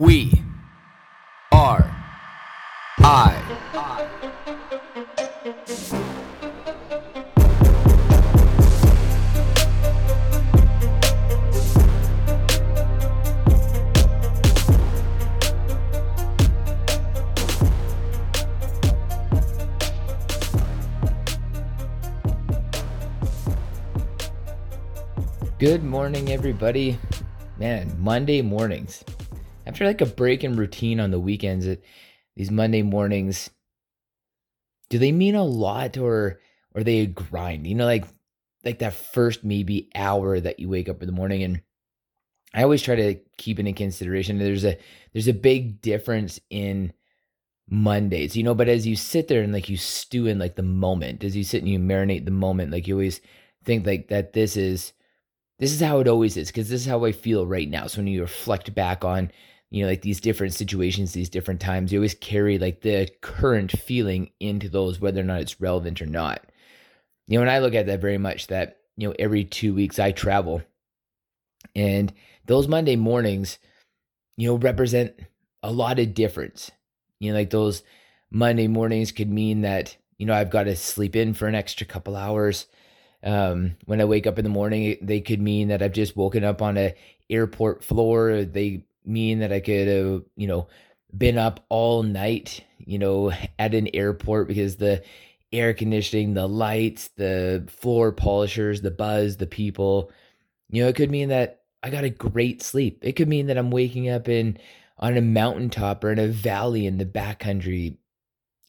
We are I. Good morning, everybody. Man, Monday mornings. After like a break in routine on the weekends, it, these Monday mornings, do they mean a lot or or they a grind? You know, like like that first maybe hour that you wake up in the morning and I always try to keep it in consideration. There's a there's a big difference in Mondays, you know, but as you sit there and like you stew in like the moment, as you sit and you marinate the moment, like you always think like that this is this is how it always is because this is how I feel right now. So when you reflect back on, you know, like these different situations, these different times, you always carry like the current feeling into those, whether or not it's relevant or not. You know, and I look at that very much that, you know, every two weeks I travel and those Monday mornings, you know, represent a lot of difference. You know, like those Monday mornings could mean that, you know, I've got to sleep in for an extra couple hours um, when I wake up in the morning, they could mean that I've just woken up on a airport floor. They mean that I could have, you know, been up all night, you know, at an airport because the air conditioning, the lights, the floor polishers, the buzz, the people, you know, it could mean that I got a great sleep. It could mean that I'm waking up in on a mountaintop or in a valley in the backcountry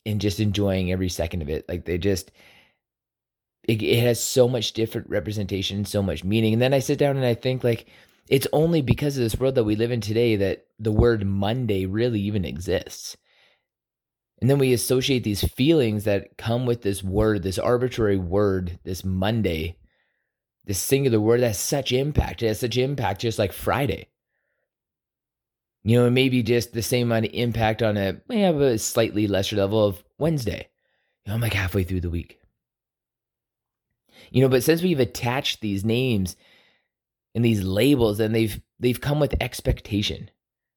and just enjoying every second of it. Like they just it, it has so much different representation, so much meaning. And then I sit down and I think like it's only because of this world that we live in today that the word Monday really even exists. And then we associate these feelings that come with this word, this arbitrary word, this Monday, this singular word that has such impact. It has such impact just like Friday. You know, maybe just the same amount of impact on a, may have a slightly lesser level of Wednesday. You know, I'm like halfway through the week. You know, but since we've attached these names and these labels, and they've they've come with expectation.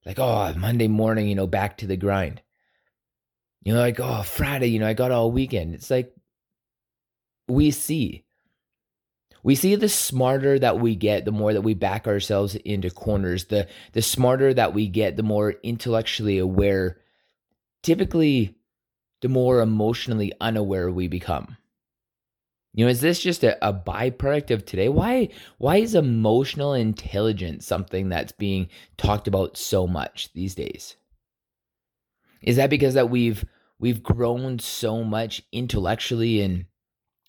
Like, oh, Monday morning, you know, back to the grind. You know, like, oh, Friday, you know, I got all weekend. It's like we see. We see the smarter that we get, the more that we back ourselves into corners. The the smarter that we get, the more intellectually aware. Typically, the more emotionally unaware we become. You know, is this just a, a byproduct of today? Why why is emotional intelligence something that's being talked about so much these days? Is that because that we've we've grown so much intellectually and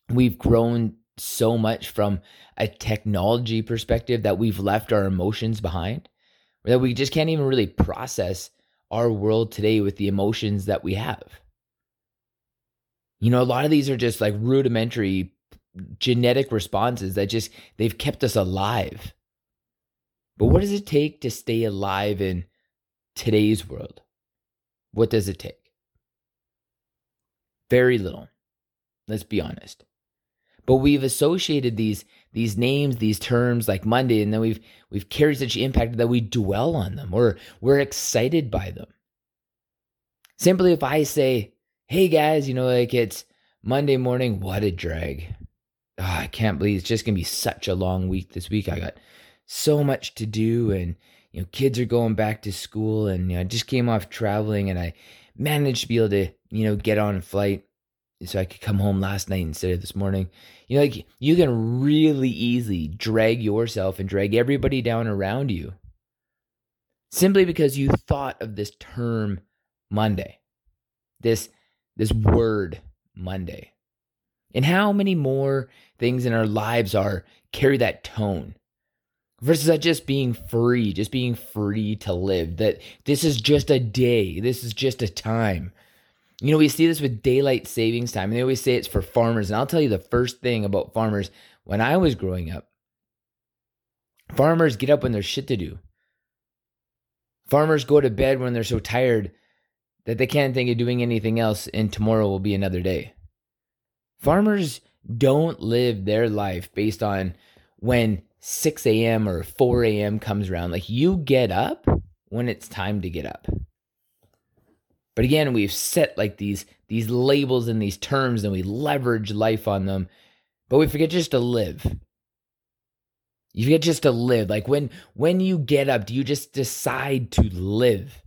we've grown so much from a technology perspective that we've left our emotions behind? Or that we just can't even really process our world today with the emotions that we have? You know, a lot of these are just like rudimentary genetic responses that just they've kept us alive. But what does it take to stay alive in today's world? What does it take? Very little. Let's be honest. But we've associated these these names, these terms like Monday, and then we've we've carried such impact that we dwell on them or we're excited by them. Simply if I say, hey guys, you know, like it's Monday morning, what a drag. Oh, I can't believe it's just gonna be such a long week this week. I got so much to do, and you know, kids are going back to school, and you know, I just came off traveling, and I managed to be able to, you know, get on a flight so I could come home last night instead of this morning. You know, like you can really easily drag yourself and drag everybody down around you simply because you thought of this term Monday, this this word Monday. And how many more things in our lives are carry that tone versus that just being free, just being free to live, that this is just a day, this is just a time. You know, we see this with daylight savings time, and they always say it's for farmers. And I'll tell you the first thing about farmers when I was growing up farmers get up when there's shit to do. Farmers go to bed when they're so tired that they can't think of doing anything else, and tomorrow will be another day. Farmers don't live their life based on when 6 a.m. or 4 a.m. comes around. Like you get up when it's time to get up. But again, we've set like these these labels and these terms and we leverage life on them, but we forget just to live. You forget just to live. Like when when you get up, do you just decide to live?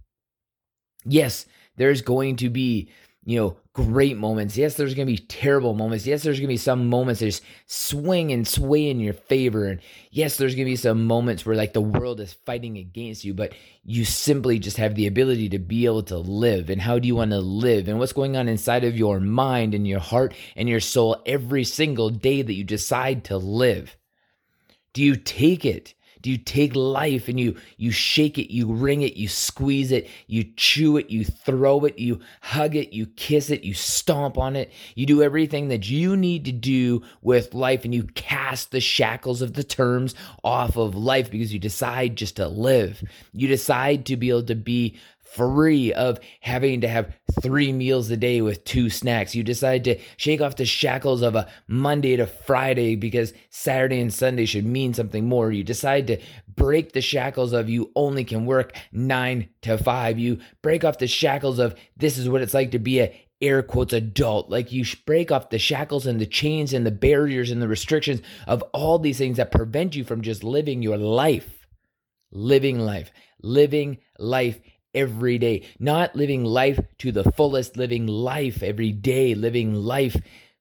Yes, there's going to be you know, great moments. Yes, there's going to be terrible moments. Yes, there's going to be some moments that just swing and sway in your favor. And yes, there's going to be some moments where like the world is fighting against you, but you simply just have the ability to be able to live. And how do you want to live? And what's going on inside of your mind and your heart and your soul every single day that you decide to live? Do you take it? Do you take life and you you shake it, you wring it, you squeeze it, you chew it, you throw it, you hug it, you kiss it, you stomp on it. You do everything that you need to do with life and you cast the shackles of the terms off of life because you decide just to live. You decide to be able to be free of having to have three meals a day with two snacks. You decide to shake off the shackles of a Monday to Friday because Saturday and Sunday should mean something more. You decide to break the shackles of you only can work nine to five. You break off the shackles of this is what it's like to be a air quotes adult. Like you break off the shackles and the chains and the barriers and the restrictions of all these things that prevent you from just living your life. Living life. Living life every day, not living life to the fullest, living life every day, living life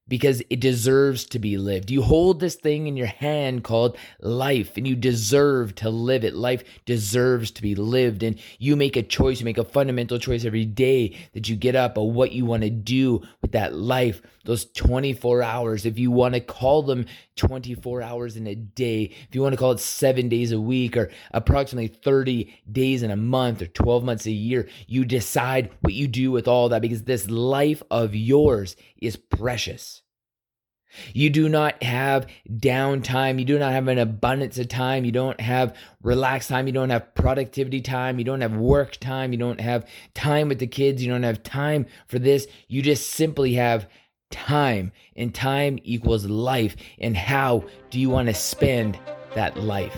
because it deserves to be lived. You hold this thing in your hand called life and you deserve to live it. Life deserves to be lived. And you make a choice, you make a fundamental choice every day that you get up of what you want to do with that life, those 24 hours. If you want to call them 24 hours in a day, if you want to call it seven days a week or approximately 30 days in a month or 12 months a year, you decide what you do with all that because this life of yours is precious. You do not have downtime. You do not have an abundance of time. You don't have relaxed time. You don't have productivity time. You don't have work time. You don't have time with the kids. You don't have time for this. You just simply have time. And time equals life. And how do you want to spend that life?